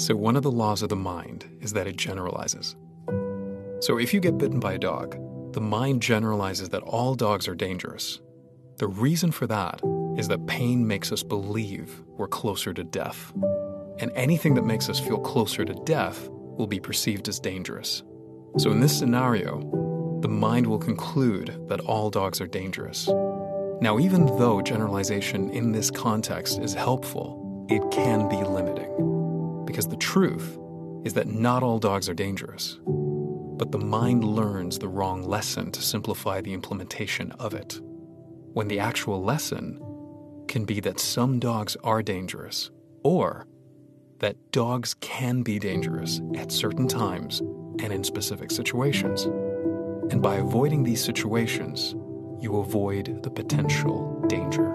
So, one of the laws of the mind is that it generalizes. So, if you get bitten by a dog, the mind generalizes that all dogs are dangerous. The reason for that is that pain makes us believe we're closer to death. And anything that makes us feel closer to death will be perceived as dangerous. So, in this scenario, the mind will conclude that all dogs are dangerous. Now, even though generalization in this context is helpful, it can be limiting. Because the truth is that not all dogs are dangerous. But the mind learns the wrong lesson to simplify the implementation of it. When the actual lesson can be that some dogs are dangerous, or that dogs can be dangerous at certain times and in specific situations. And by avoiding these situations, you avoid the potential danger.